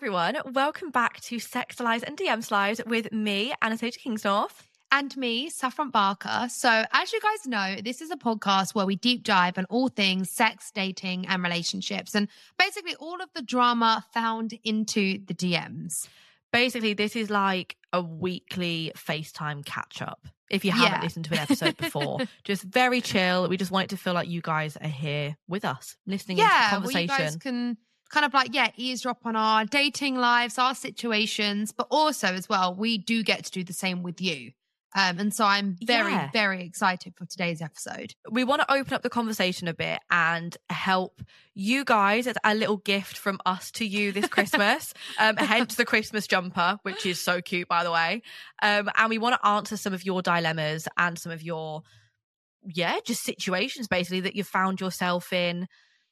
everyone, welcome back to Sex Lies and DM Slides with me, Anastasia Kingsnorth. and me, Saffron Barker. So, as you guys know, this is a podcast where we deep dive on all things sex, dating, and relationships, and basically all of the drama found into the DMs. Basically, this is like a weekly FaceTime catch up. If you haven't Yeah. listened to an episode before, just very chill. We just want it to feel like you guys are here with us, listening into the yeah, where you conversation. guys can kind of like, yeah, eavesdrop on our dating lives, our situations, but also as well, we do get to do the same with you. Um, and so I'm very, Yeah. very excited for today's episode. we want to open up the conversation a bit and help you guys as a little gift from us to you this Christmas. um, hence the Christmas jumper, which is so cute, by the way. Um, and we want to answer some of your dilemmas and some of your, yeah, just situations basically that you found yourself in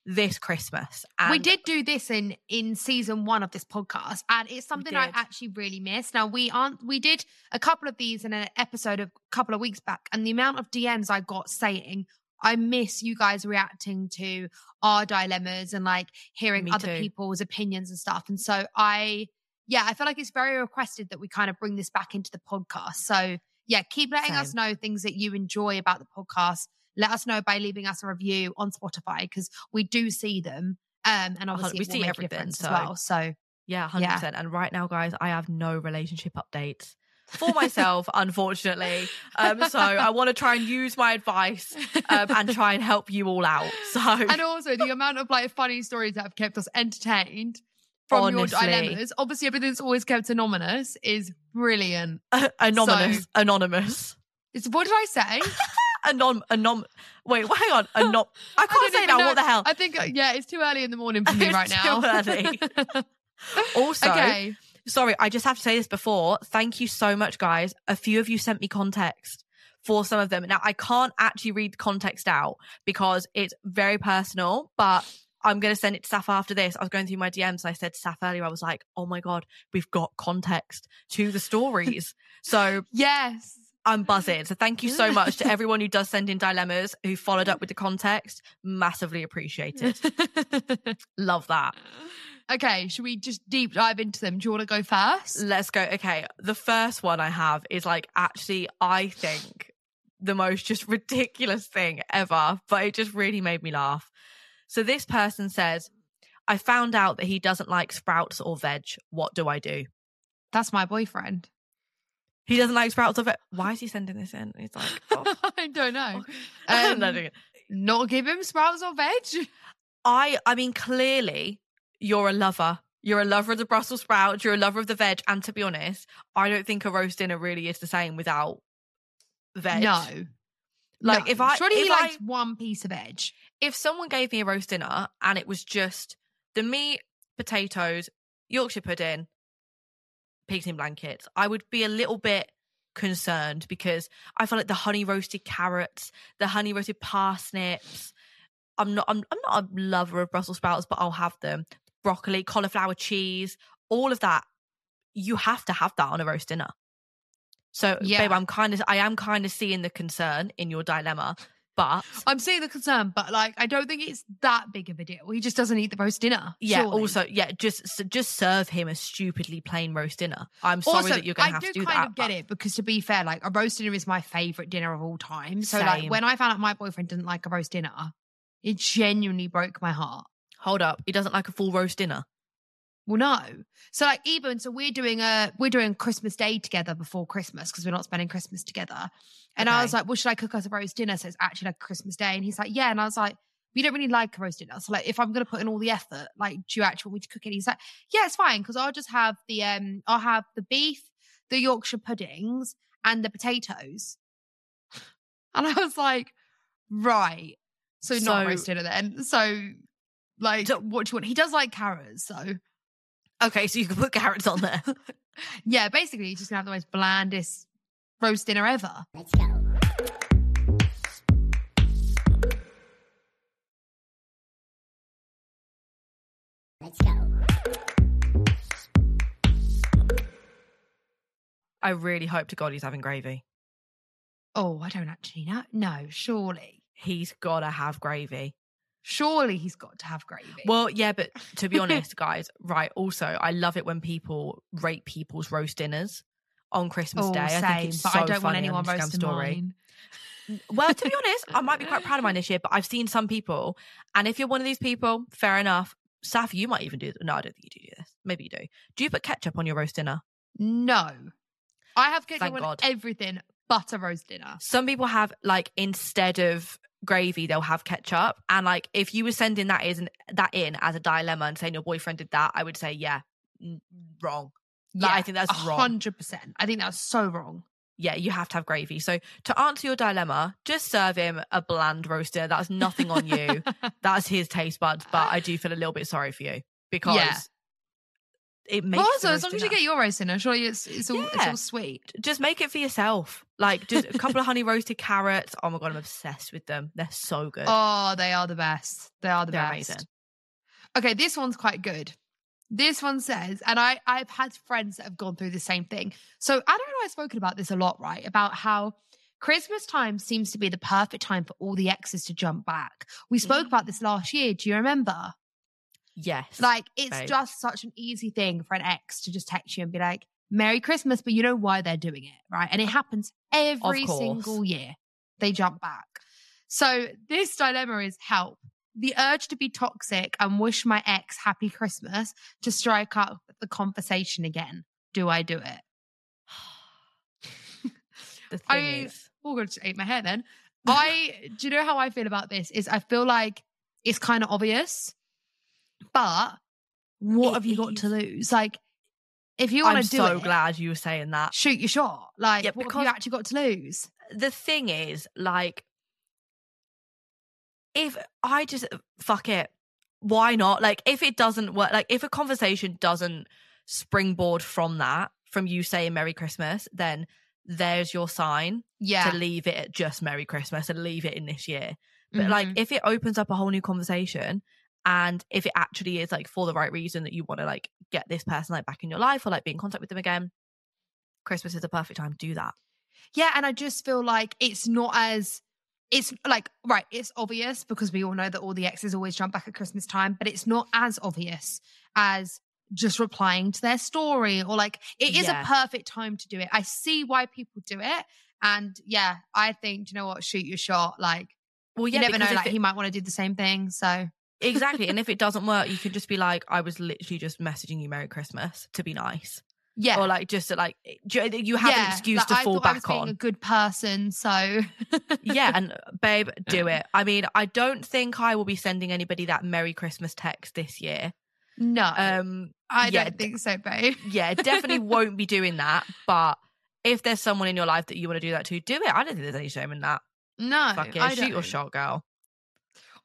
this Christmas. And we did do this in in season one of this podcast, and it's something I actually really miss. Now we aren't we did a couple of these in an episode of a couple of weeks back, and the amount of DMs I got saying I miss you guys reacting to our dilemmas and like hearing Me other too. people's opinions and stuff. And so I yeah, I feel like it's very requested that we kind of bring this back into the podcast. So yeah, keep letting us know things that you enjoy about the podcast. Let us know by leaving us a review on Spotify because we do see them. Um, and obviously we see everything, so- as well. So Yeah, hundred Yeah. percent. And right now, guys, I have no relationship updates for myself, unfortunately. Um, so I want to try and use my advice um, and try and help you all out. So and also the amount of like funny stories that have kept us entertained from Honestly. your dilemmas. Obviously, everything's always kept anonymous is brilliant. anonymous, So- anonymous, It's what did I say? Anon, anon. Wait, hang on, anon. I can't don't say now. know. What the hell? I think uh, yeah, it's too early in the morning for me right too now. early. Also, okay. sorry, I just have to say this before. Thank you so much, guys. A few of you sent me context for some of them. Now, I can't actually read the context out because it's very personal, but I'm going to send it to Saff after this. I was going through my DMs and I said to Saff earlier, I was like, oh my God, we've got context to the stories. so Yes. I'm buzzing. So thank you so much to everyone who does send in dilemmas, who followed up with the context. Massively appreciated. Love that. okay, should we just deep dive into them? Do you want to go first? Let's go. Okay. The first one I have is like actually, I think the most just ridiculous thing ever, but it just really made me laugh. So this person says, I found out that he doesn't like sprouts or veg. What do I do? That's my boyfriend. He doesn't like sprouts of it. Why is he sending this in? He's like, oh. I don't know. Not Um. Not give him sprouts or veg. I, I mean, clearly you're a lover. You're a lover of the Brussels sprouts. You're a lover of the veg. And to be honest, I don't think a roast dinner really is the same without veg. No. Like No. if I, surely if he I- likes one piece of veg. if someone gave me a roast dinner and it was just the meat, potatoes, Yorkshire pudding, pigs in blankets, I would be a little bit concerned because I feel like the honey roasted carrots, the honey roasted parsnips. I'm not I'm, I'm not a lover of Brussels sprouts, but I'll have them. Broccoli, cauliflower cheese, all of that. You have to have that on a roast dinner. So, Yeah. babe, I'm kind of I am kind of seeing the concern in your dilemma, but I'm seeing the concern, but like I don't think it's that big of a deal. He just doesn't eat the roast dinner. Yeah. surely. Also, yeah, just just serve him a stupidly plain roast dinner. I'm sorry also, that you're going I to have to do to do kind of get but- it because to be fair, like a roast dinner is my favorite dinner of all time. So like when I found out my boyfriend didn't like a roast dinner, it genuinely broke my heart. Hold up, he doesn't like a full roast dinner. Well, no. So like even so we're doing a we're doing Christmas Day together before Christmas because we're not spending Christmas together. And I was like, well, should I cook us a roast dinner? So it's actually like Christmas Day. And he's like, yeah. And I was like, we don't really like a roast dinner. So like if I'm gonna put in all the effort, like, do you actually want me to cook it? He's like, yeah, it's fine, because I'll just have the um I'll have the beef, the Yorkshire puddings, and the potatoes. And I was like, right. So, not So- a roast dinner then. So like So- what do you want? He does like carrots, so Okay, so you can put carrots on there. yeah, basically, you're just gonna have the most blandest roast dinner ever. Let's go. Let's go. I really hope to God he's having gravy. Oh, I don't actually know. No, surely, He's gotta have gravy. Surely he's got to have gravy. Well, yeah, but to be honest, guys, right? Also, I love it when people rate people's roast dinners on Christmas oh, Day. same, I think it's but so I don't want anyone roasting story. mine. Well, to be honest, I might be quite proud of mine this year, but I've seen some people, and if you're one of these people, fair enough. Saf, you might even do. No, I don't think you do this. Maybe you do. Do you put ketchup on your roast dinner? No, I have ketchup Thank on God. everything but a roast dinner. Some people have like instead of gravy, they'll have ketchup, and like if you were sending that is that in as a dilemma and saying your boyfriend did that, I would say yeah, n- wrong. Like, I think that's wrong. Hundred percent. I think that's so wrong. yeah, you have to have gravy. So to answer your dilemma, just serve him a bland roaster. That's nothing on you. That's his taste buds. But I do feel a little bit sorry for you because Yeah. It makes. Also, as long as you get your roast dinner, surely it's it's all it's all sweet. just make it for yourself. Like just a couple of honey roasted carrots. Oh my god, I'm obsessed with them. They're so good. Oh, they are the best. They are the They're best. amazing. Okay, this one's quite good. This one says, and I I've had friends that have gone through the same thing. So I don't know. I've spoken about this a lot, right? About how Christmas time seems to be the perfect time for all the exes to jump back. We spoke mm-hmm. about this last year. Do you remember? Yes. Like it's just such an easy thing for an ex to just text you and be like, Merry Christmas, but you know why they're doing it, right? And it happens every single year. They jump back. So this dilemma is help. The urge to be toxic and wish my ex happy Christmas to strike up the conversation again. Do I do it? the thing I- is, Oh, God, just ate my hair then. I do you know how I feel about this? Is I feel like it's kind of obvious, but what It have you got to lose? Like, if you want I'm to do so it, glad you were saying that. shoot your shot. Like, Yeah, what have you actually got to lose? the thing is, like, if I just fuck it, why not? Like, if it doesn't work, like, if a conversation doesn't springboard from that, from you saying Merry Christmas, then there's your sign Yeah, to leave it at just Merry Christmas and leave it in this year. But like, Mhm. if it opens up a whole new conversation, and if it actually is like for the right reason that you want to like get this person like back in your life or like be in contact with them again, Christmas is the perfect time to do that. yeah, and I just feel like it's not as it's like right. It's obvious because we all know that all the exes always jump back at Christmas time, but it's not as obvious as just replying to their story or like it is Yeah. a perfect time to do it. I see why people do it, and yeah, I think you know what? Shoot your shot. Like Well, yeah, you never know. Like it- he might want to do the same thing. So exactly. And if it doesn't work, you can just be like, I was literally just messaging you Merry Christmas to be nice. yeah, Or like just like you you have an excuse like, to I fall thought I was back being on. a good person. So yeah, and babe, do it. I mean, I don't think I will be sending anybody that Merry Christmas text this year. no, Um I yeah, don't think so, babe. yeah, definitely won't be doing that. But if there's someone in your life that you want to do that to, do it. I don't think there's any shame in that. No, Fuck it, I shoot your don't. shot, girl.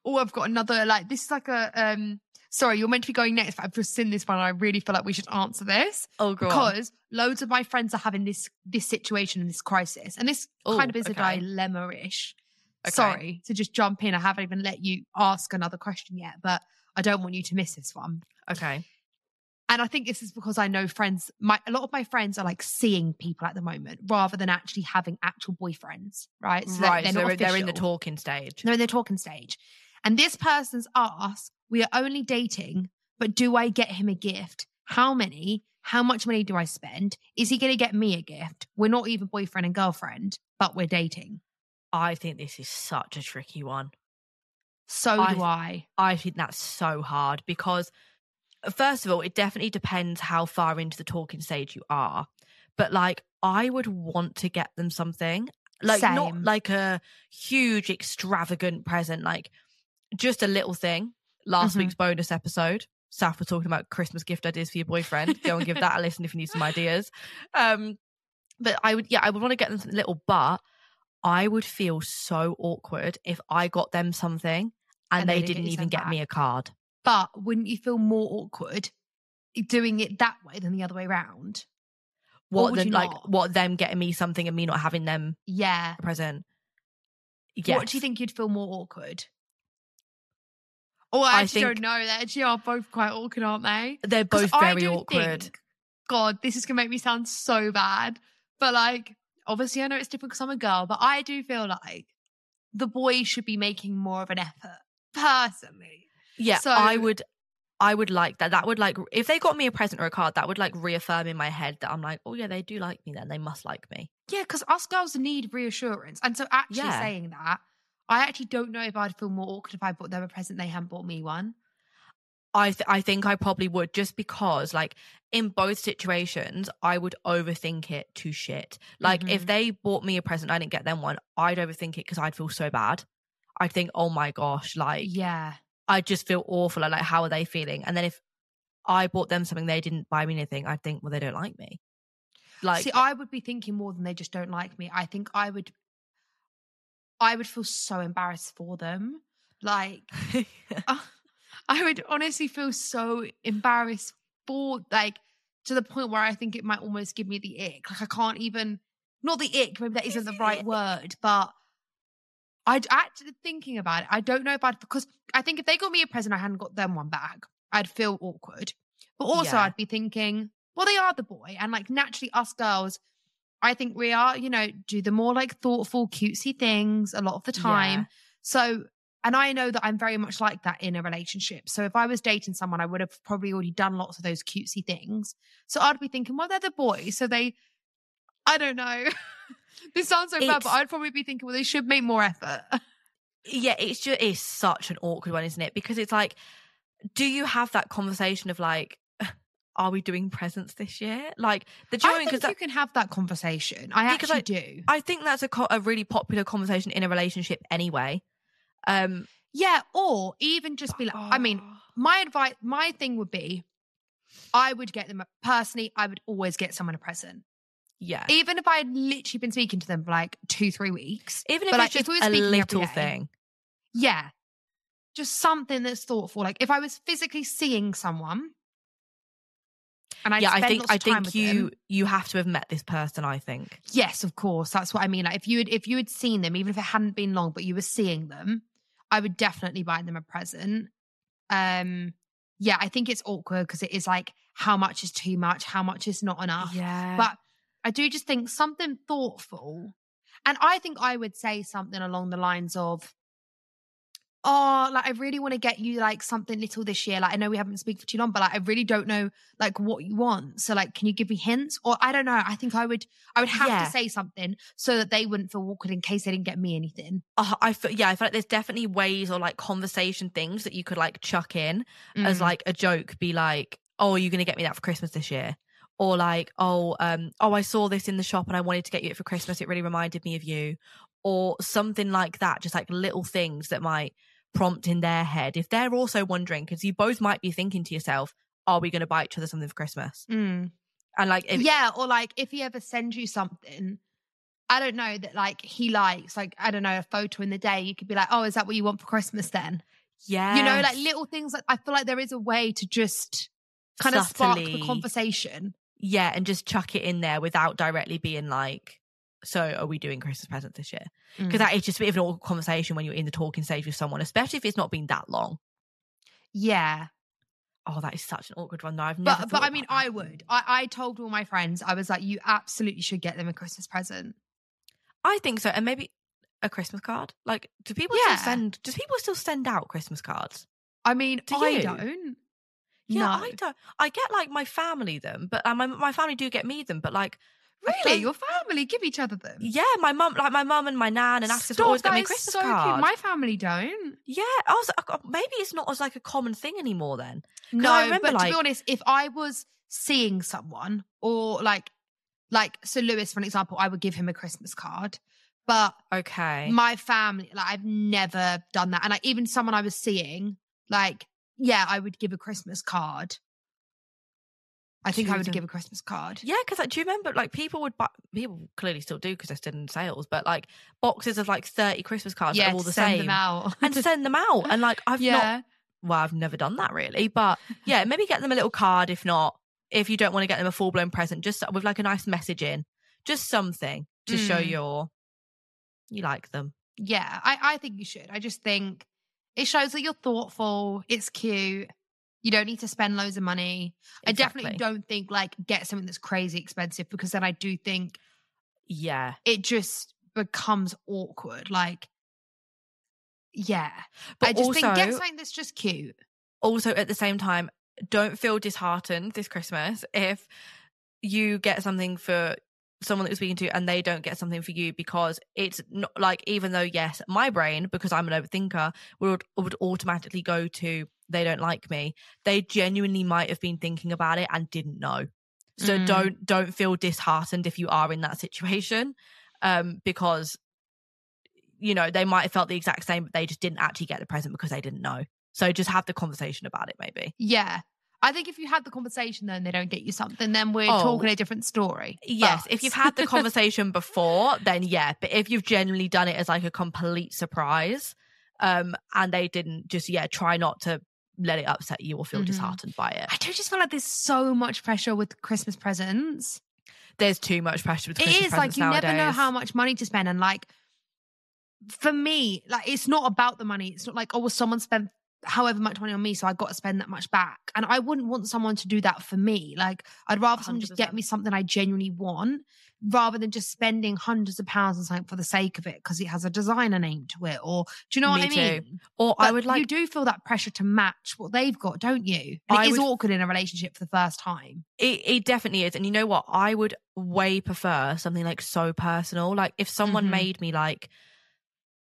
Oh, I've got another. Like this is like a. um Sorry, you're meant to be going next, but I've just seen this one. and I really feel like we should answer this Oh, girl. because loads of my friends are having this this situation and this crisis, and this Ooh, kind of is okay. a dilemma ish. Okay. Sorry to just jump in. I haven't even let you ask another question yet, but I don't want you to miss this one. Okay. And I think this is because I know friends, my a lot of my friends are like seeing people at the moment rather than actually having actual boyfriends, right? So they're- right. they're, so not they're, they're in the talking stage. They're in the talking stage. And this person's asked, we are only dating, but do I get him a gift? How many? How much money do I spend? Is he going to get me a gift? We're not even boyfriend and girlfriend, but we're dating. I think this is such a tricky one. So I- do I. I think that's so hard because first of all, it definitely depends how far into the talking stage you are. But like, I would want to get them something, like not like a huge, extravagant present, like just a little thing. Last Mhm. week's bonus episode, Saff was talking about Christmas gift ideas for your boyfriend. Go and give that a listen if you need some ideas. Um, but I would, yeah, I would want to get them something little, but I would feel so awkward if I got them something and, And they they didn't get even get me a card. But wouldn't you feel more awkward doing it that way than the other way round? Or What you like not? what them getting me something and me not having them Yeah. a present? What do you think you'd feel more awkward? Oh, I I actually don't know. They actually are both quite awkward, aren't they? They're both I very awkward. think- God, this is gonna make me sound so bad. But like, obviously, I know it's different because I'm a girl, but I do feel like the boys should be making more of an effort. Personally, Yeah, So- I would I would like that. That would like if they got me a present or a card, that would like reaffirm in my head that I'm like, oh yeah, they do like me then. They must like me. yeah, because us girls need reassurance. And so, actually Yeah. saying that, I actually don't know if I'd feel more awkward if I bought them a present they hadn't bought me one. I th- I think I probably would just because like in both situations I would overthink it to shit. Like if Mhm. they bought me a present I didn't get them one, I'd overthink it because I'd feel so bad. I'd think, oh my gosh, like Yeah. I just feel awful. Like how are they feeling? And then if I bought them something they didn't buy me anything, I'd think, well they don't like me. Like See, I would be thinking more than they just don't like me. I think I would, I would feel so embarrassed for them. Like, uh, I would honestly feel so embarrassed for, like, to the point where I think it might almost give me the ick. Like, I can't even, not the ick, maybe that isn't the right word, but I'd actually thinking about it. I don't know if I'd, because I think if they got me a present, I hadn't got them one back, I'd feel awkward. But also, Yeah. I'd be thinking, well, they are the boy. And like, naturally, us girls, I think we are, you know, do the more like thoughtful, cutesy things a lot of the time. Yeah. So, and I know that I'm very much like that in a relationship. So if I was dating someone, I would have probably already done lots of those cutesy things. So I'd be thinking, well, they're the boys. So they, I don't know. this sounds so bad, but I'd probably be thinking, well, they should make more effort. yeah, it's just it's such an awkward one, isn't it? Because it's like, do you have that conversation of like, are we doing presents this year? Like the I joy think because you can have that conversation. I actually I- do. I think that's a co- a really popular conversation in a relationship anyway. Um, yeah. Or even just be like, I mean, my advice, my thing would be, I would get them a, personally. I would always get someone a present, yeah, even if I had literally been speaking to them for like two, three weeks. even if it's like, if just we were a speaking every little day, thing. Yeah, just something that's thoughtful. Like if I was physically seeing someone, and I yeah, I think I think you them, you have to have met this person. I think. Yes, of course. That's what I mean. Like if you had if you had seen them, even if it hadn't been long, but you were seeing them, I would definitely buy them a present. Um yeah, I think it's awkward because it is like how much is too much, how much is not enough. Yeah, But I do just think something thoughtful. And I think I would say something along the lines of, Oh, like I really want to get you like something little this year. Like I know we haven't speaking for too long, but like I really don't know like what you want. So like can you give me hints? Or I don't know. I think I would I would have Yeah. to say something so that they wouldn't feel awkward in case they didn't get me anything. uh, I feel yeah, I feel like there's definitely ways or like conversation things that you could like chuck in as Mm. like a joke. Be like, oh, are you going to get me that for Christmas this year? Or like, oh, um, oh, I saw this in the shop and I wanted to get you it for Christmas. It really reminded me of you, or something like that. Just like little things that might prompt in their head if they're also wondering because you both might be thinking to yourself, are we going to buy each other something for Christmas? Mm. And like, if, yeah, or like if he ever sends you something, I don't know that like he likes, like I don't know, a photo in the day, you could be like, oh, is that what you want for Christmas then? yeah, You know, like little things. Like I feel like there is a way to just kind of spark the conversation. yeah, and just chuck it in there without directly being like, so are we doing Christmas presents this year? Because Mm. that is just a bit of an awkward conversation when you're in the talking stage with someone, especially if it's not been that long. yeah, Oh, that is such an awkward one. though. I've never. but but I mean, that. I would. I I told all my friends, I was like, you absolutely should get them a Christmas present. I think so, and maybe a Christmas card. Like, do people Yeah. still send? Does people still send out Christmas cards? I mean, Do I you? don't. Yeah, no. I don't. I get like my family them, but uh, my my family do get me them. But like, Really, your family give each other them? Yeah, my mum, like my mum and my nan, and ask us Stop, always get me a Christmas so card. cute. My family don't. Yeah, I was like, maybe it's not as like a common thing anymore. Then No, I remember, but to be honest, if I was seeing someone or like, like Sir Lewis, for an example, I would give him a Christmas card. But okay, my family, like, I've never done that. And like, even someone I was seeing, like, yeah, I would give a Christmas card. I think I would them. give a Christmas card. yeah, because like, do you remember like people would buy? People clearly still do because they're still in sales, but like boxes of like thirty Christmas cards that yeah, are all the send same, them out and send them out. And like I've yeah. not, well, I've never done that really, but yeah, maybe get them a little card if not. If you don't want to get them a full blown present, just with like a nice message in, just something to show Mm. your you like them. Yeah, I, I think you should. I just think it shows that you're thoughtful. It's cute. You don't need to spend loads of money. I definitely don't think like get something that's crazy expensive because then I do think Yeah, it just becomes awkward. Like, yeah, but I just also, think get something that's just cute. also at the same time, don't feel disheartened this Christmas if you get something for someone that you're speaking to and they don't get something for you because it's not like even though yes my brain because i'm an overthinker would would automatically go to they don't like me they genuinely might have been thinking about it and didn't know so Mm. don't don't feel disheartened if you are in that situation um because you know they might have felt the exact same but they just didn't actually get the present because they didn't know so just have the conversation about it maybe Yeah. I think if you had the conversation and they don't get you something, then we're Oh. talking a different story. Yes, But- if you've had the conversation before, then yeah. But if you've genuinely done it as like a complete surprise, um, and they didn't just yeah, try not to let it upset you or feel Mhm. disheartened by it. I do just feel like there's so much pressure with Christmas presents. There's too much pressure with It Christmas is like you never know how much money to spend, and like for me, like it's not about the money. It's not like oh, well, someone spent however much money on me, so I got to spend that much back. And I wouldn't want someone to do that for me. Like I'd rather someone just get me something I genuinely want, rather than just spending hundreds of pounds on something for the sake of it because it has a designer name to it. Or do you know what Me I too. mean? Or I would like you do feel that pressure to match what they've got, don't you? And I it is would- awkward in a relationship for the first time. It, it definitely is. And you know what? I would way prefer something like so personal. Like if someone Mhm. made me like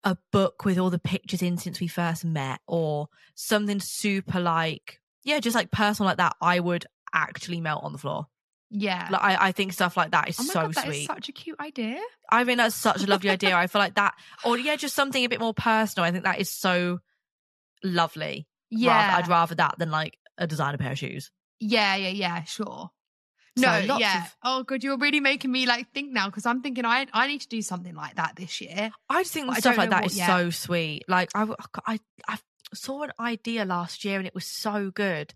a book with all the pictures in since we first met or something super like, yeah, just like personal like that, I would actually melt on the floor. Yeah. Like I, I think stuff like that is oh so god, that is sweet. such a cute idea. I mean that's such a lovely idea. I feel like that, or yeah, just something a bit more personal. I think that is so lovely. Rather- Yeah. I'd rather that than like a designer pair of shoes. Yeah, yeah, yeah, sure. So No, yeah. of- Oh god, you're really making me like think now because I'm thinking I I need to do something like that this year. I just think But stuff like that what is yet. so sweet. Like I, I, I saw an idea last year and it was so good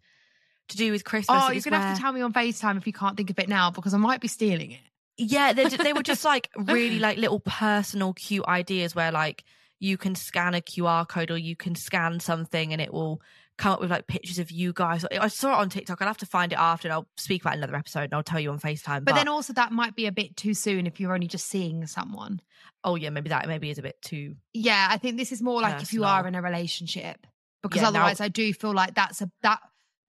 to do with Christmas. oh, you're gonna have to tell me on Facetime if you can't think of it now because I might be stealing it. Yeah, they they were just like really like little personal, cute ideas where like you can scan a QR code or you can scan something and it will come up with like pictures of you guys. I saw it on TikTok. I'll have to find it after and I'll speak about another episode and I'll tell you on FaceTime. But, then also that might be a bit too soon if you're only just seeing someone. oh yeah, maybe that maybe is a bit too. Yeah, I think this is more like if you are in a relationship because Yeah, now- otherwise I do feel like that's a that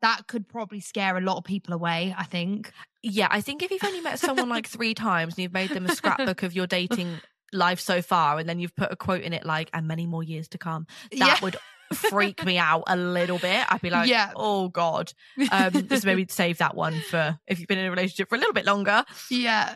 that could probably scare a lot of people away. I think. Yeah, I think if you've only met someone like three times and you've made them a scrapbook of your dating life so far and then you've put a quote in it like and many more years to come, that Yeah. would freak me out a little bit. I'd be like, Yeah. oh God. Um, just maybe save that one for if you've been in a relationship for a little bit longer. Yeah.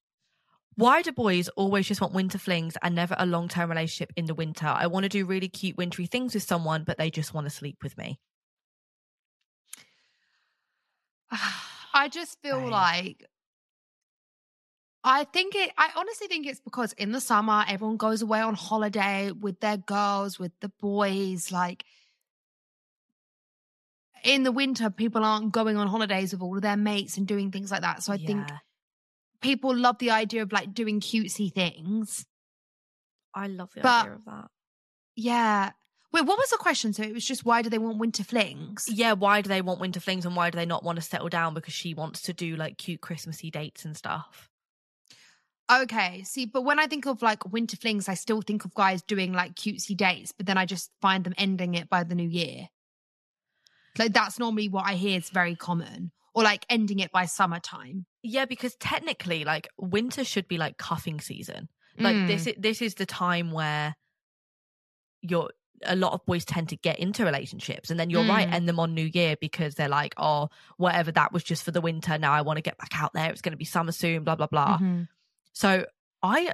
Why do boys always just want winter flings and never a long term relationship in the winter? I want to do really cute wintry things with someone, but they just want to sleep with me. I just feel Right. like I think it I honestly think it's because in the summer everyone goes away on holiday with their girls, with the boys, like in the winter people aren't going on holidays with all of their mates and doing things like that. So I think Yeah. People love the idea of like doing cutesy things. I love the but- idea of that. Yeah. Wait, what was the question? So it was just why do they want winter flings? Yeah, why do they want winter flings and why do they not want to settle down because she wants to do like cute Christmassy dates and stuff? Okay, see, but when I think of like winter flings, I still think of guys doing like cutesy dates, but then I just find them ending it by the new year. Like that's normally what I hear is very common, or like ending it by summertime. Yeah, because technically, like winter should be like cuffing season. Like Mm. this, this is the time where you're. A lot of boys tend to get into relationships, and then you're right, Mm. end them on New Year because they're like, "Oh, whatever, that was just for the winter. Now I want to get back out there. It's going to be summer soon." Blah blah blah. Mhm. So I,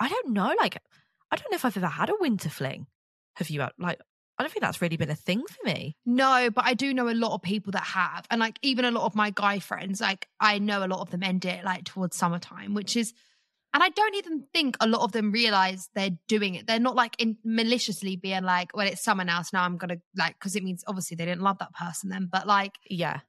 I don't know. Like, I don't know if I've ever had a winter fling. Have you? uh, Like, I don't think that's really been a thing for me. No, but I do know a lot of people that have, and like even a lot of my guy friends, like I know a lot of them end it like towards summertime, which is, and I don't even think a lot of them realize they're doing it. They're not like in maliciously being like, well, it's summer now, so now I'm gonna like, because it means obviously they didn't love that person then, but like Yeah.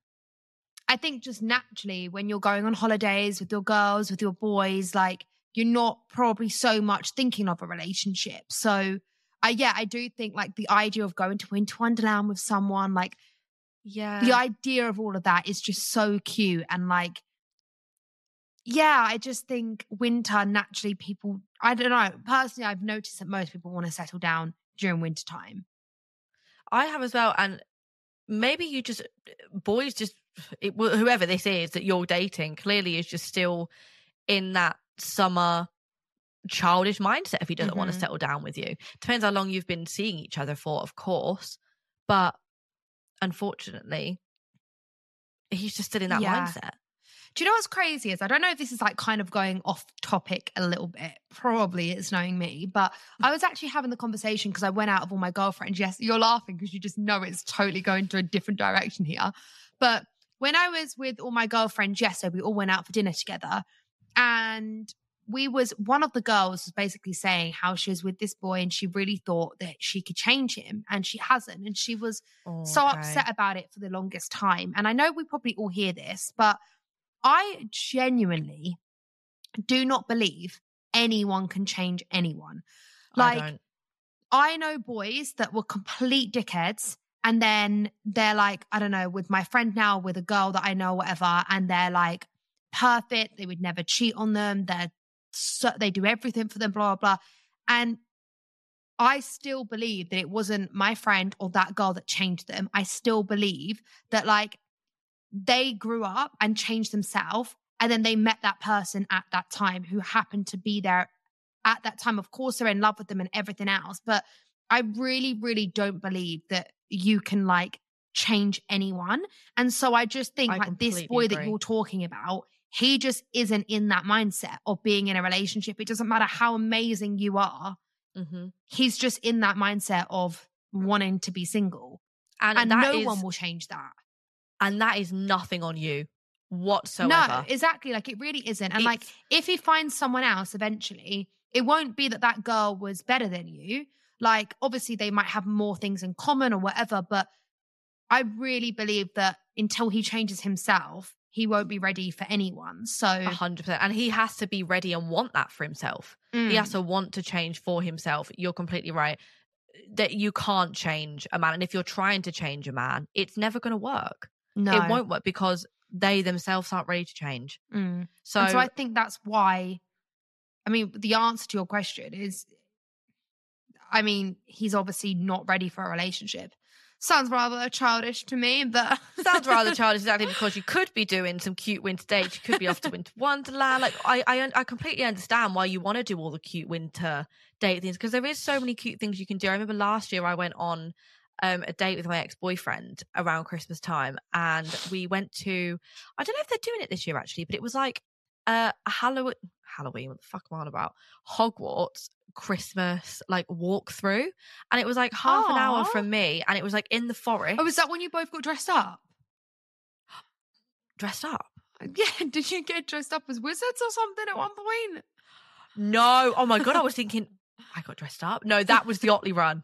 I think just naturally when you're going on holidays with your girls, with your boys, like you're not probably so much thinking of a relationship. So I yeah, I do think like the idea of going to Winter Wonderland with someone, like Yeah. the idea of all of that is just so cute and like yeah, I just think winter naturally people I don't know. Personally, I've noticed that most people want to settle down during winter time. I have as well, and maybe you just uh, boys just it, whoever this is that you're dating clearly is just still in that summer childish mindset if he doesn't want to Mhm. settle down with you. Depends how long you've been seeing each other for, of course, but unfortunately, he's just still in that Yeah. mindset. Do you know what's crazy is I don't know if this is like kind of going off topic a little bit. Probably it's knowing me, but I was actually having the conversation because I went out of all my girlfriends. Yes, you're laughing because you just know it's totally going to a different direction here. But when I was with all my girlfriends yesterday, we all went out for dinner together, and we was one of the girls was basically saying how she was with this boy and she really thought that she could change him and she hasn't and she was so Okay. upset about it for the longest time. And I know we probably all hear this, but I genuinely do not believe anyone can change anyone. I Like, don't. I know boys that were complete dickheads. And then they're like, I don't know, with my friend now, with a girl that I know, whatever, and they're like perfect. They would never cheat on them. They're so, they do everything for them, blah, blah, blah. And I still believe that it wasn't my friend or that girl that changed them. I still believe that like they grew up and changed themselves and then they met that person at that time who happened to be there at that time. Of course, they're in love with them and everything else. But I really, really don't believe that you can like change anyone. And so I just think I like this boy that you're talking about, he just isn't in that mindset of being in a relationship. It doesn't matter how amazing you are, hmm he's just in that mindset of wanting to be single. And, And, no is- one will change that. and that is nothing on you whatsoever. No, exactly. Like it really isn't. And like if he finds someone else eventually, it won't be that that girl was better than you. Like obviously they might have more things in common or whatever, but I really believe that until he changes himself, he won't be ready for anyone. So A hundred percent. And he has to be ready and want that for himself. He mm, has to want to change for himself. You're completely right. That you can't change a man. And if you're trying to change a man, it's never going to work. no, It won't work because they themselves aren't ready to change. Mm. So, and so I think that's why. I mean, the answer to your question is, I mean, he's obviously not ready for a relationship. Sounds rather childish to me, but sounds rather childish exactly because you could be doing some cute winter dates. You could be off to winter wonderland. Like I, I, I completely understand why you want to do all the cute winter date things because there is so many cute things you can do. I remember last year I went on um, a date with my ex boyfriend around Christmas time, and we went to. I don't know if they're doing it this year actually, but it was like uh, a Halloween. Halloween, what the fuck am I on about? Hogwarts Christmas like walkthrough, and it was like half an hour from me, and it was like in the oh, forest. oh, was that when you both got dressed up? dressed up. Yeah, did you get dressed up as wizards or something at one point? No, oh my god, I was thinking I got dressed up. No, that was the Otley run.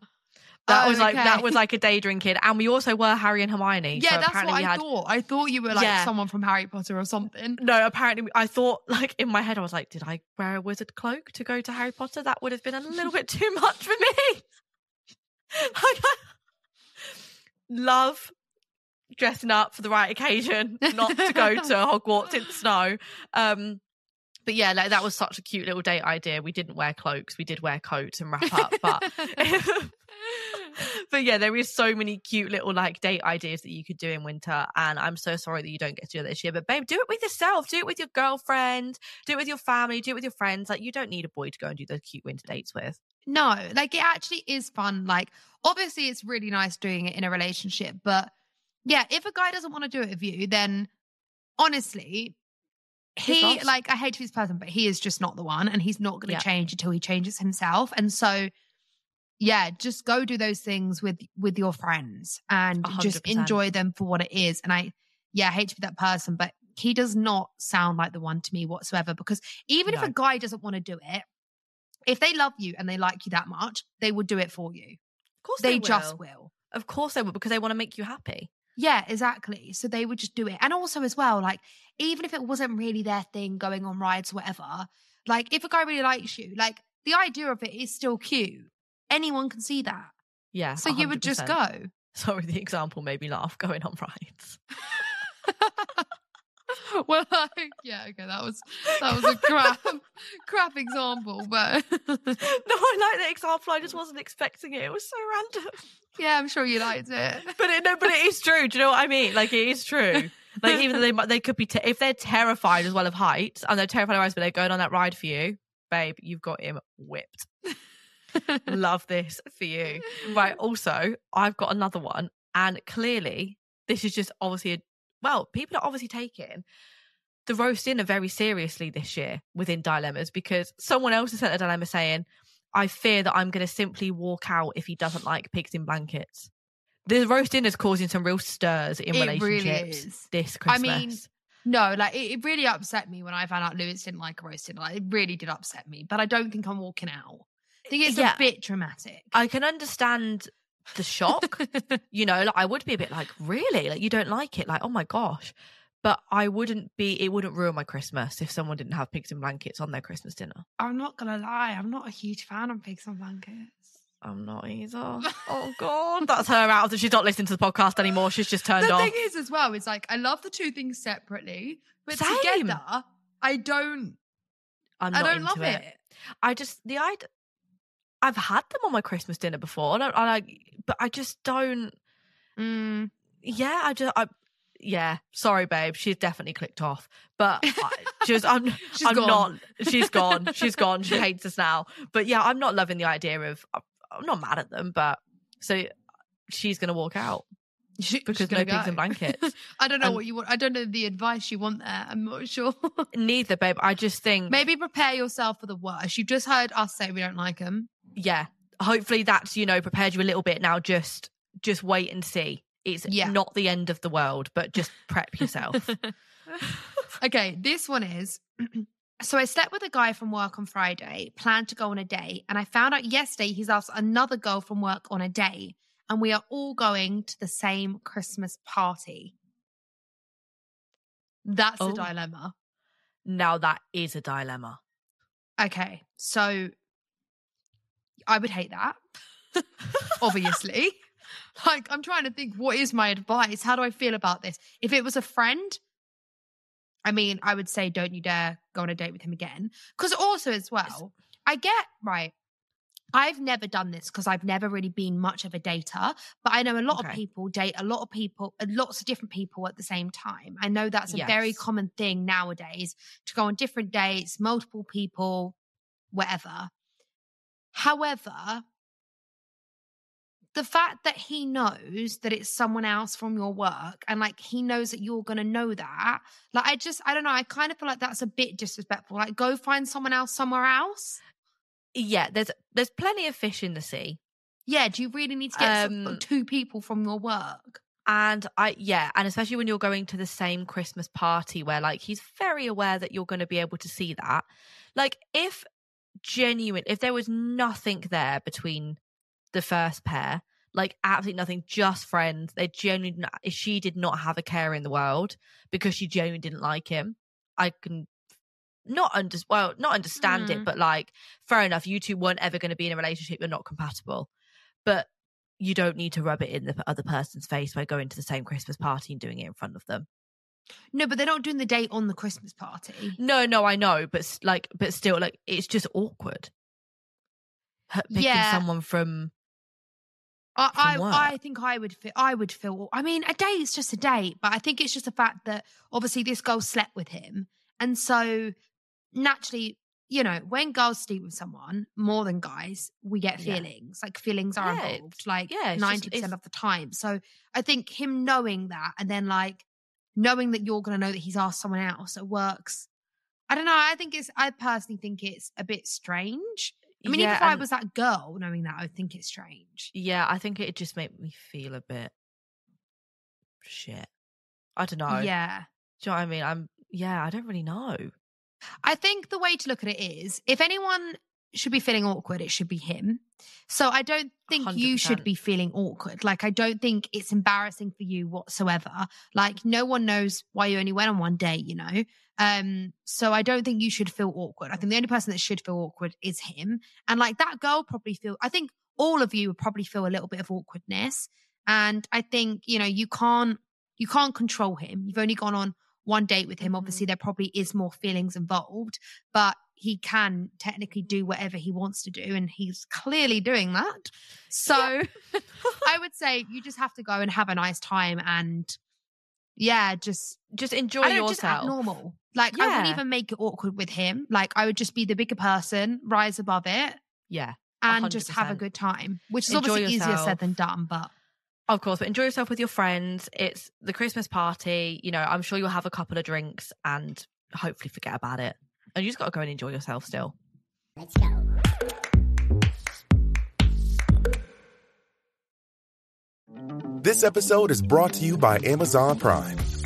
That Oh, was like that was like a day drinking, and we also were Harry and Hermione. Yeah, so that's apparently what I had, thought. I thought you were like Yeah. someone from Harry Potter or something. No, apparently I thought like in my head I was like, did I wear a wizard cloak to go to Harry Potter? That would have been a little bit too much for me. I love dressing up for the right occasion, not to go to Hogwarts in the snow. Um, but yeah, like that was such a cute little date idea. We didn't wear cloaks, we did wear coats and wrap up, but but yeah, there is so many cute little like date ideas that you could do in winter. And I'm so sorry that you don't get to do this year. But babe, do it with yourself. Do it with your girlfriend. Do it with your family. Do it with your friends. Like you don't need a boy to go and do those cute winter dates with. No, like it actually is fun. Like, obviously, it's really nice doing it in a relationship, but yeah, if a guy doesn't want to do it with you, then honestly, he like I hate to be this person, but he is just not the one, and he's not going to Yeah. change until he changes himself. And so, yeah, just go do those things with with your friends and just hundred percent. enjoy them for what it is. And I, yeah, I hate to be that person, but he does not sound like the one to me whatsoever. Because even if a guy doesn't want to do it, if they love you and they like you that much, they will do it for you. Of course They, they, just will. will. Of course they will because they want to make you happy. Yeah, exactly. So they would just do it. And also, as well, like, even if it wasn't really their thing going on rides, whatever, like, if a guy really likes you, like, the idea of it is still cute. Anyone can see that. Yeah. So you would just go. Sorry, the example made me laugh going on rides. well, like, yeah, okay, that was that was a crap, crap example, but no, I like the example. I just wasn't expecting it. It was so random. yeah, I'm sure you liked it. But it, no, but it is true. Do you know what I mean? Like it is true. Like even though they they could be te- if they're terrified as well of heights and they're terrified of heights, but they're going on that ride for you, babe. You've got him whipped. Love this for you. Right. Also, I've got another one, and clearly this is just obviously a well, people are obviously taking the roast dinner very seriously this year within dilemmas because someone else has sent a dilemma saying, I fear that I'm going to simply walk out if he doesn't like pigs in blankets. The roast dinner is causing some real stirs in It really relationships is. this Christmas. I mean, No, like it, it really upset me when I found out Lewis didn't like a roast dinner. Like, it really did upset me, but I don't think I'm walking out. I think it's Yeah. a bit dramatic. I can understand the shock. you know, like I would be a bit like, really? Like you don't like it? Like, oh my gosh. But I wouldn't be it wouldn't ruin my Christmas if someone didn't have pigs in blankets on their Christmas dinner. I'm not gonna lie, I'm not a huge fan of pigs on blankets. I'm not either. Oh god. That's her out of she's not listening to the podcast anymore. She's just turned the off. thing is, as well, it's like I love the two things separately, but Same. together, I don't. I'm I don't into love it. it. I just the I I've had them on my Christmas dinner before. I don't I but I just don't Mm, yeah, I just I yeah, sorry babe, she's definitely clicked off. But I, just I'm She's I'm gone. not she's gone. She's gone. She hates us now. But yeah, I'm not loving the idea of I'm not mad at them, but so she's going to walk out she- because no gonna pigs go. blankets. I don't know And- what you want. I don't know the advice you want there. I'm not sure. Neither, babe. I just think Maybe prepare yourself for the worst. You've just heard us say we don't like them. yeah hopefully that's you know prepared you a little bit now just just wait and see it's Yeah. not the end of the world but just prep yourself Okay, this one is. So I slept with a guy from work on Friday, planned to go on a date, and I found out yesterday he's asked another girl from work on a date, and we are all going to the same Christmas party. That's Oh. a dilemma. now that is a dilemma Okay, so I would hate that. Obviously. like, I'm trying to think what is my advice? How do I feel about this? If it was a friend, I mean, I would say don't you dare go on a date with him again. Because also as well, I get right. I've never done this because I've never really been much of a dater, but I know a lot of people date a lot of people, uh, lots of different people at the same time. I know that's a very common thing nowadays to go on different dates, multiple people, whatever. However, the fact that he knows that it's someone else from your work and like he knows that you're going to know that, like I just, I don't know, I kind of feel like that's a bit disrespectful. Like go find someone else somewhere else. Yeah, there's there's plenty of fish in the sea. Yeah, do you really need to get some- Um, two people from your work? And I, yeah, and especially when you're going to the same Christmas party where like he's very aware that you're going to be able to see that. Like, if genuine, if there was nothing there between the first pair, like absolutely nothing, just friends, they genuinely, she did not have a care in the world because she genuinely didn't like him, I can not under, well, not understand Mm. it, but like, fair enough, you two weren't ever going to be in a relationship, you're not compatible. But you don't need to rub it in the other person's face by going to the same Christmas party and doing it in front of them. No, but they're not doing the date on the Christmas party. No, no, I know, but like, but still, like, it's just awkward. Picking Yeah. someone from I, I. I think I would feel. I would feel. I mean, a date is just a date, but I think it's just the fact that obviously this girl slept with him, and so naturally, you know, when girls sleep with someone more than guys, we get Yeah. feelings. Like feelings are Yeah, involved, like yeah, ninety percent of the time. So I think him knowing that, and then like knowing that you're going to know that he's asked someone else, it works. I don't know. I think it's. I personally think it's a bit strange. I mean, yeah, even if I was that girl, knowing that, I would think it's strange. yeah, I think it just made me feel a bit shit. I don't know. Yeah. do you know what I mean? I'm yeah, I don't really know. I think the way to look at it is if anyone should be feeling awkward, it should be him. So I don't think you should be feeling awkward. Like, I don't think it's embarrassing for you whatsoever. Like, no one knows why you only went on one day, you know? Um, so I don't think you should feel awkward. I think the only person that should feel awkward is him. And like that girl probably feel, I think all of you would probably feel a little bit of awkwardness. And I think, you know, you can't, you can't control him. You've only gone on one date with him. Obviously, mm-hmm. there probably is more feelings involved, but he can technically do whatever he wants to do. And he's clearly doing that. So I would say you just have to go and have a nice time and yeah, just Just enjoy know, just act yourself. normal. Like I wouldn't even make it awkward with him. Like I would just be the bigger person, rise above it, Yeah. and just have a good time. Which is Enjoy obviously easier said than done, but Of course, but enjoy yourself with your friends. It's the Christmas party. You know, I'm sure you'll have a couple of drinks and hopefully forget about it. And you just got to go and enjoy yourself still. This episode is brought to you by Amazon Prime.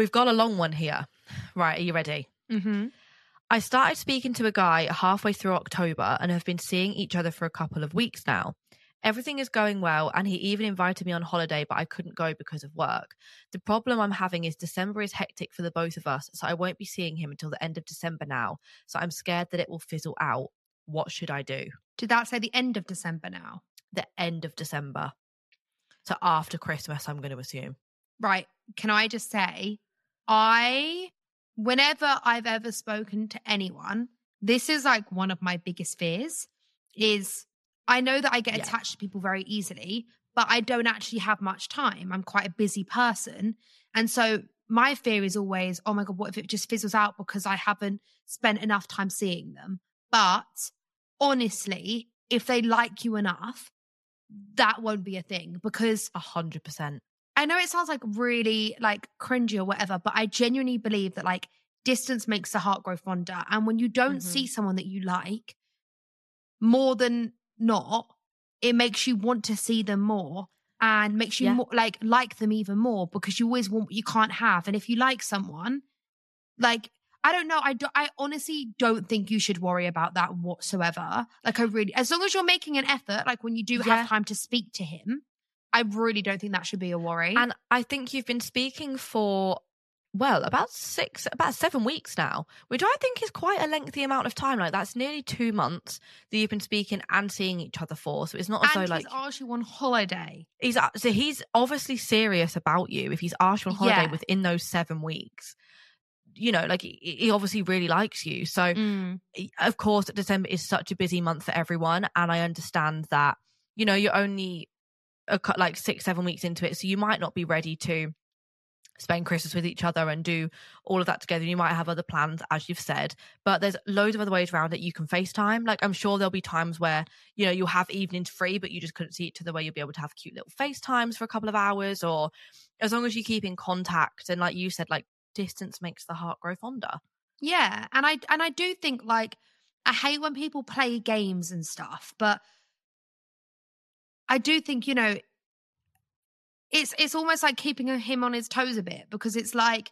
We've got a long one here. Right. Are you ready? mm-hmm. I started speaking to a guy halfway through October and have been seeing each other for a couple of weeks now. Everything is going well, and he even invited me on holiday, but I couldn't go because of work. The problem I'm having is December is hectic for the both of us, so I won't be seeing him until the end of December now. So I'm scared that it will fizzle out. What should I do? did that say the end of December now? The end of December. So after Christmas, I'm going to assume. Right. Can I just say, I, whenever I've ever spoken to anyone, this is like one of my biggest fears is I know that I get Yeah. attached to people very easily, but I don't actually have much time. I'm quite a busy person. And so my fear is always, oh my God, what if it just fizzles out because I haven't spent enough time seeing them? But honestly, if they like you enough, that won't be a thing because A hundred percent. I know it sounds like really like cringy or whatever, but I genuinely believe that like distance makes the heart grow fonder. And when you don't Mhm. see someone that you like, more than not, it makes you want to see them more and makes you Yeah. more like like them even more because you always want what you can't have. And if you like someone, like I don't know. I do, I honestly don't think you should worry about that whatsoever. Like I really, as long as you're making an effort, like when you do Yeah. have time to speak to him, I really don't think that should be a worry. And I think you've been speaking for well about six, about seven weeks now, which I think is quite a lengthy amount of time. Like that's nearly two months that you've been speaking and seeing each other for. So it's not as and though he's like asked you on holiday. he's so he's obviously serious about you. If he's asked you on holiday Yeah. within those seven weeks, you know, like he, he obviously really likes you. So Mm. of course december is such a busy month for everyone and i understand that you know you're only a, like six seven weeks into it so you might not be ready to spend christmas with each other and do all of that together. You might have other plans as you've said but there's loads of other ways around it. You can facetime. Like i'm sure there'll be times where you know you'll have evenings free but you just couldn't see each other where you'll be able to have cute little facetimes for a couple of hours or as long as you keep in contact. And like you said like distance makes the heart grow fonder. Yeah, and I and I do think like I hate when people play games and stuff, but I do think you know it's it's almost like keeping him on his toes a bit because it's like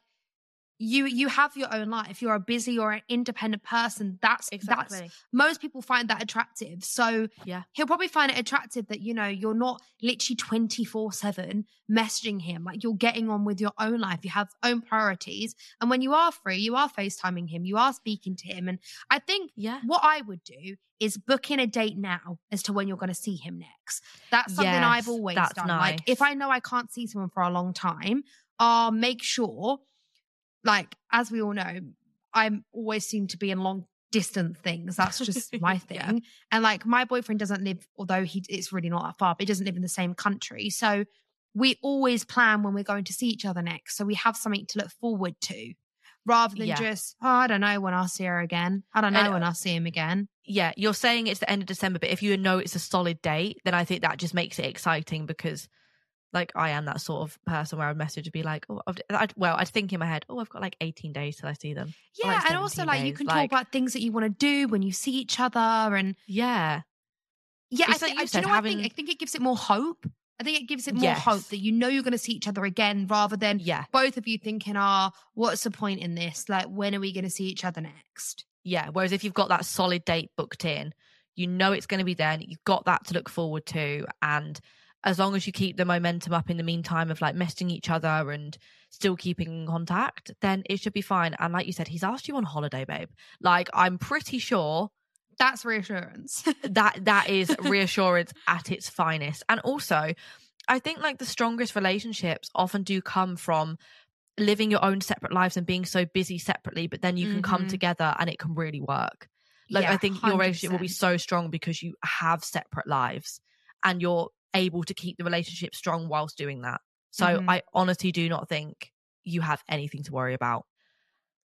you you have your own life. You're a busy or an independent person. That's Exactly. that's most people find that attractive. So Yeah. he'll probably find it attractive that you know you're not literally 24 7 messaging him like you're getting on with your own life you have own priorities and when you are free you are facetiming him you are speaking to him and i think yeah what i would do is booking a date now as to when you're going to see him next that's something i've always done like if i know i can't see someone for a long time i'll make sure like as we all know i'm always seem to be in long distance things that's just my thing Yeah. and like my boyfriend doesn't live, although he it's really not that far, but he doesn't live in the same country. So we always plan when we're going to see each other next. So we have something to look forward to rather than Yeah. just, oh, I don't know when I'll see her again. I don't know And, when I'll see him again. yeah, you're saying it's the end of December, but if you know it's a solid date, then I think that just makes it exciting because, like, I am that sort of person where I'd message and be like, oh, I'd, well, I'd think in my head, oh, I've got like 18 days till I see them. Yeah. like, and also 17 like you can like- talk about things that you want to do when you see each other. And Yeah, yeah, I It's like think, you I- said, you know what I think? I think it gives it more hope. I think it gives it more Yes. hope that you know you're going to see each other again rather than yeah, both of you thinking, ah, what's the point in this? Like, when are we going to see each other next? yeah. Whereas if you've got that solid date booked in, you know it's going to be there and you've got that to look forward to. And as long as you keep the momentum up in the meantime of like messaging each other and still keeping in contact, then it should be fine. And like you said, he's asked you on holiday, babe. Like, I'm pretty sure That's reassurance. that that is reassurance at its finest and also i think like the strongest relationships often do come from living your own separate lives and being so busy separately but then you can come Mhm. together and it can really work like i Yeah, think your relationship will be so strong because you have separate lives and you're able to keep the relationship strong whilst doing that so Mhm. i honestly do not think you have anything to worry about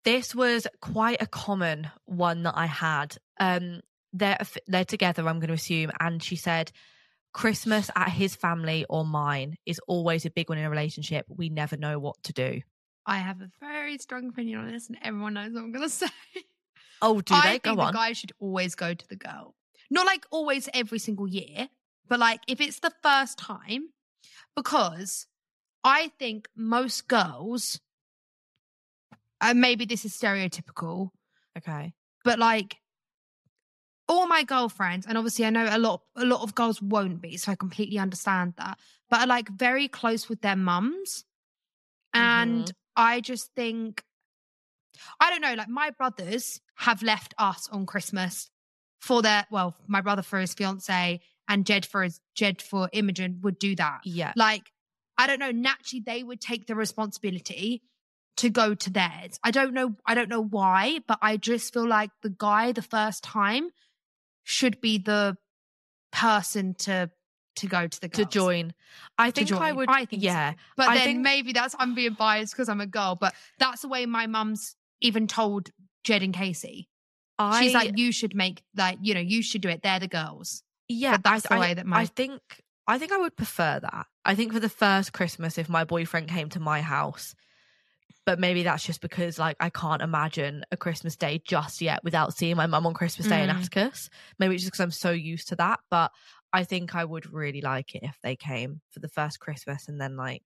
this was quite a common one that I had. Um, they're they're together. I'm going to assume, and she said, "Christmas at his family or mine is always a big one in a relationship. We never know what to do." I have a very strong opinion on this, and everyone knows what I'm going to say. Oh, do I they I think go the on? guy should always go to the girl. Not like always every single year, but like if it's the first time, because I think most girls, and maybe this is stereotypical, okay, but like all my girlfriends, and obviously I know a lot a lot of girls won't be, so I completely understand that, but are like very close with their mums. And Mhm. I just think I don't know, like my brothers have left us on Christmas for their well, my brother for his fiance and Jed for his Jed for Imogen would do that. yeah, Like, I don't know, naturally they would take the responsibility to go to theirs. I don't know, I don't know why, but I just feel like the guy the first time should be the person to to go to the to join. I think I would. I think so. yeah, But I then think- maybe that's I'm being biased because I'm a girl, but that's the way my mum's even told Jed and Casey. I, She's like, you should make like, you know, you should do it. They're the girls. Yeah, But that's I, the way that my- I think I think I would prefer that. I think for the first Christmas, if my boyfriend came to my house, but maybe that's just because like I can't imagine a Christmas day just yet without seeing my mum on Christmas Day in Mm. Atticus. Maybe it's just because I'm so used to that. But I think I would really like it if they came for the first Christmas and then like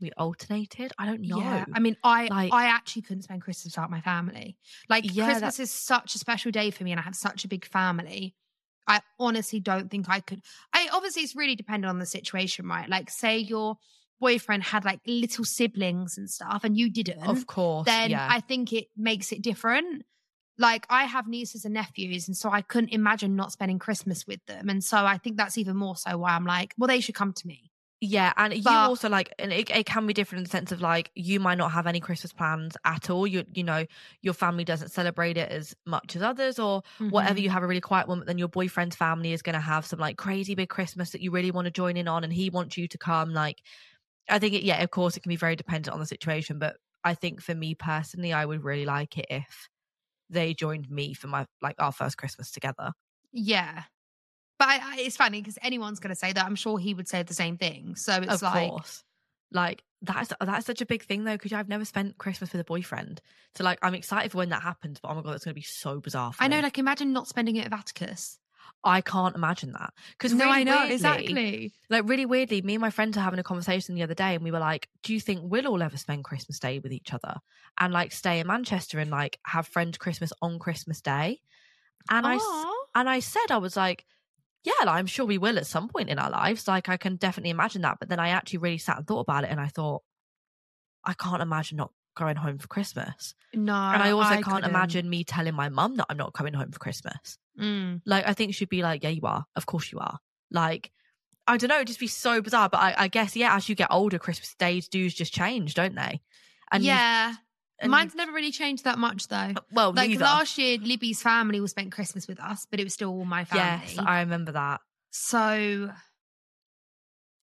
we alternated. I don't know. Yeah, I mean, I Like- I actually couldn't spend Christmas without my family. Like Yeah, Christmas that- is such a special day for me, and I have such a big family. I honestly don't think I could. I obviously it's really dependent on the situation, right? Like, say your boyfriend had like little siblings and stuff, and you didn't. of course. then yeah. I think it makes it different. Like I have nieces and nephews, and so I couldn't imagine not spending Christmas with them. And so I think that's even more so why I'm like, well, they should come to me. Yeah, and you also like, and it, it can be different in the sense of like you might not have any Christmas plans at all. You you know your family doesn't celebrate it as much as others, or whatever. Mhm. You have a really quiet one, but then your boyfriend's family is going to have some like crazy big Christmas that you really want to join in on, and he wants you to come. Like, I think it, yeah, of course, it can be very dependent on the situation, but I think for me personally, I would really like it if they joined me for my like our first Christmas together. Yeah. But I, I, it's funny because anyone's going to say that. I'm sure he would say the same thing. So it's of like, course. Like that's that's such a big thing though, because I've never spent Christmas with a boyfriend. So like I'm excited for when that happens, but oh my god, it's gonna be so bizarre. For I know, me. like, imagine not spending it at Atticus. I can't imagine that because No, really I know, weirdly, exactly. Like really weirdly, me and my friends are having a conversation the other day, and we were like, "Do you think we'll all ever spend Christmas Day with each other and like stay in Manchester and like have friend Christmas on Christmas Day?" And I s- Aw. and I said, I was like, yeah, like, I'm sure we will at some point in our lives. Like, I can definitely imagine that. But then I actually really sat and thought about it and I thought, I can't imagine not going home for Christmas. No. and I also can't couldn't. imagine me telling my mum that I'm not coming home for Christmas. Mm. Like, I think she'd be like, yeah, you are. Of course you are. Like, I don't know, it'd just be so bizarre. But I, I guess, yeah, as you get older, Christmas days do just change, don't they? And you- yeah. And Mine's never really changed that much, though. Uh, well, Like neither. last year, Libby's family will spend Christmas with us, but it was still all my family. Yes, I remember that. So,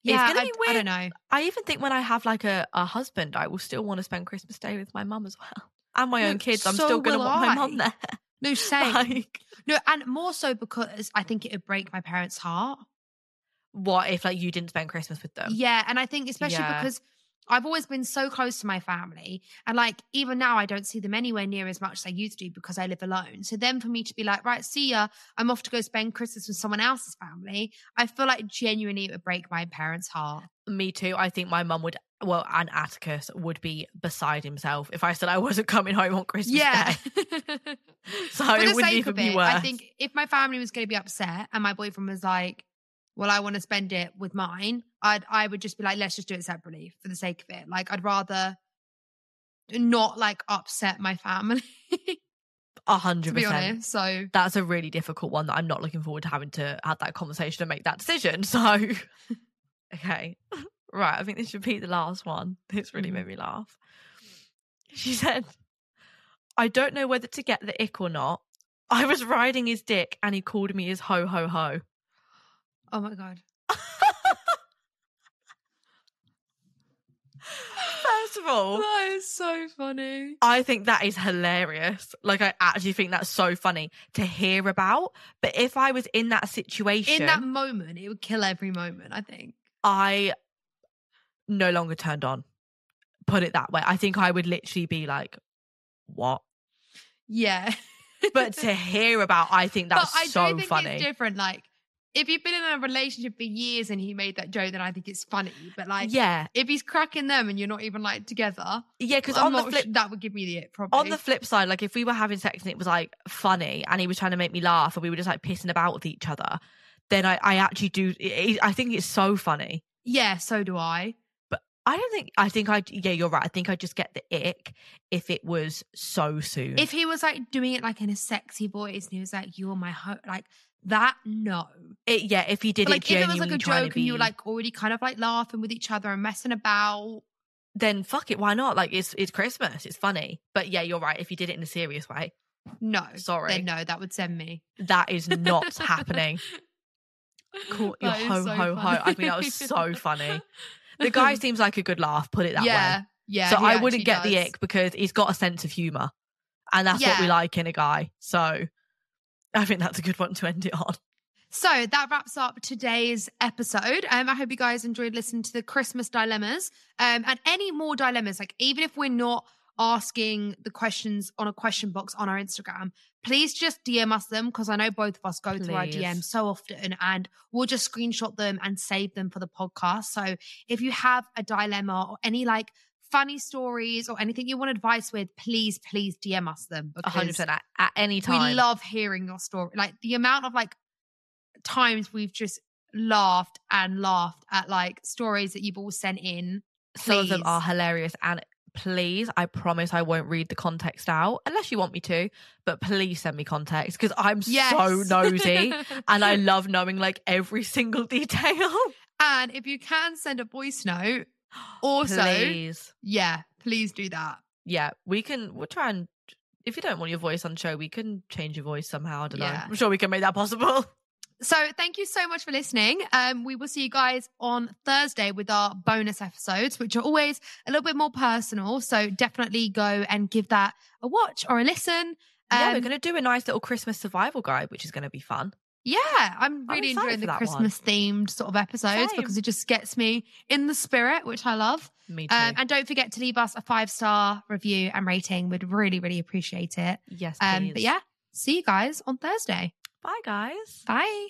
yeah, gonna I, be I don't know. I even think when I have like a, a husband, I will still want to spend Christmas Day with my mum as well. And my No, own kids. I'm still going to will want my mum there. No, same. Like, no, and more so because I think it would break my parents' heart. what if like you didn't spend Christmas with them? Yeah, and I think especially Yeah. because I've always been so close to my family, and like even now I don't see them anywhere near as much as I used to because I live alone. So then for me to be like, right, see ya, I'm off to go spend Christmas with someone else's family. I feel like genuinely it would break my parents' heart. Me too. I think my mum would, well, and Atticus would be beside himself if I said I wasn't coming home on Christmas Yeah. Day. So For it the wouldn't sake even of be it, worse. I think if my family was going to be upset and my boyfriend was like, well, I want to spend it with mine, I'd I would just be like, let's just do it separately for the sake of it. Like I'd rather not like upset my family, A hundred percent. So That's a really difficult one that I'm not looking forward to having to have that conversation and make that decision. So, okay. Right. I think this should be the last one. This really Mhm. made me laugh. She said, I don't know whether to get the ick or not. I was riding his dick and he called me his ho ho ho. Oh my god. First of all, That is so funny. I think that is hilarious. Like, I actually think that's so funny to hear about. But if I was in that situation, In that moment, it would kill every moment, I think. I no longer turned on. Put it that way. I think I would literally be like, what? Yeah. But to hear about, I think that's but I so think funny. different. Like, if you've been in a relationship for years and he made that joke, then I think it's funny. But like, yeah. if he's cracking them and you're not even like together, Yeah, because I'm on the not flip su- that would give me the it probably. on the flip side, like if we were having sex and it was like funny and he was trying to make me laugh and we were just like pissing about with each other, then I, I actually do it- I think it's so funny. yeah, so do I. But I don't think I think I yeah, you're right. I think I just get the ick if it was so soon. If he was like doing it like in a sexy voice and he was like, "You're my ho," like that, no. it, yeah, if he did But, like if it was like a joke and you were like already kind of like laughing with each other and messing about, then fuck it, why not? Like it's it's Christmas, it's funny. But yeah, you're right. If you did it in a serious way, no, Sorry. then no, that would send me. that is not happening. Cool, your ho so ho ho. I mean, that was so funny. The guy seems like a good laugh. Put it that yeah, way. yeah. so I wouldn't get the ick because he's got a sense of humor, and that's what we like in a guy. So I think that's a good one to end it on. So that wraps up today's episode. Um, I hope you guys enjoyed listening to the Christmas dilemmas. Um, and any more dilemmas, like even if we're not asking the questions on a question box on our Instagram, please just DM us them because I know both of us go through our Please. DMs so often and we'll just screenshot them and save them for the podcast. So if you have a dilemma or any like funny stories or anything you want advice with, please, please DM us them. A 100% at, at any time. We love hearing your story. Like the amount of like times we've just laughed and laughed at like stories that you've all sent in. Some of them are hilarious. And please, I promise I won't read the context out unless you want me to. But please send me context because I'm so nosy and I love knowing like every single detail. and if you can send a voice note, also, please. yeah, please do that. Yeah, we can. We'll try and. If you don't want your voice on show, we can change your voice somehow. I don't know. Yeah. I'm sure we can make that possible. So thank you so much for listening. Um, we will see you guys on Thursday with our bonus episodes, which are always a little bit more personal. So definitely go and give that a watch or a listen. yeah, we're Um, going to do a nice little Christmas survival guide, which is going to be fun. Yeah, I'm really excited enjoying the that one. Christmas themed sort of episodes Same. because it just gets me in the spirit, which I love. Me too. Um, and don't forget to leave us a five star review and rating. We'd really, really appreciate it. yes, Um, please. but yeah, see you guys on Thursday. Bye, guys. Bye.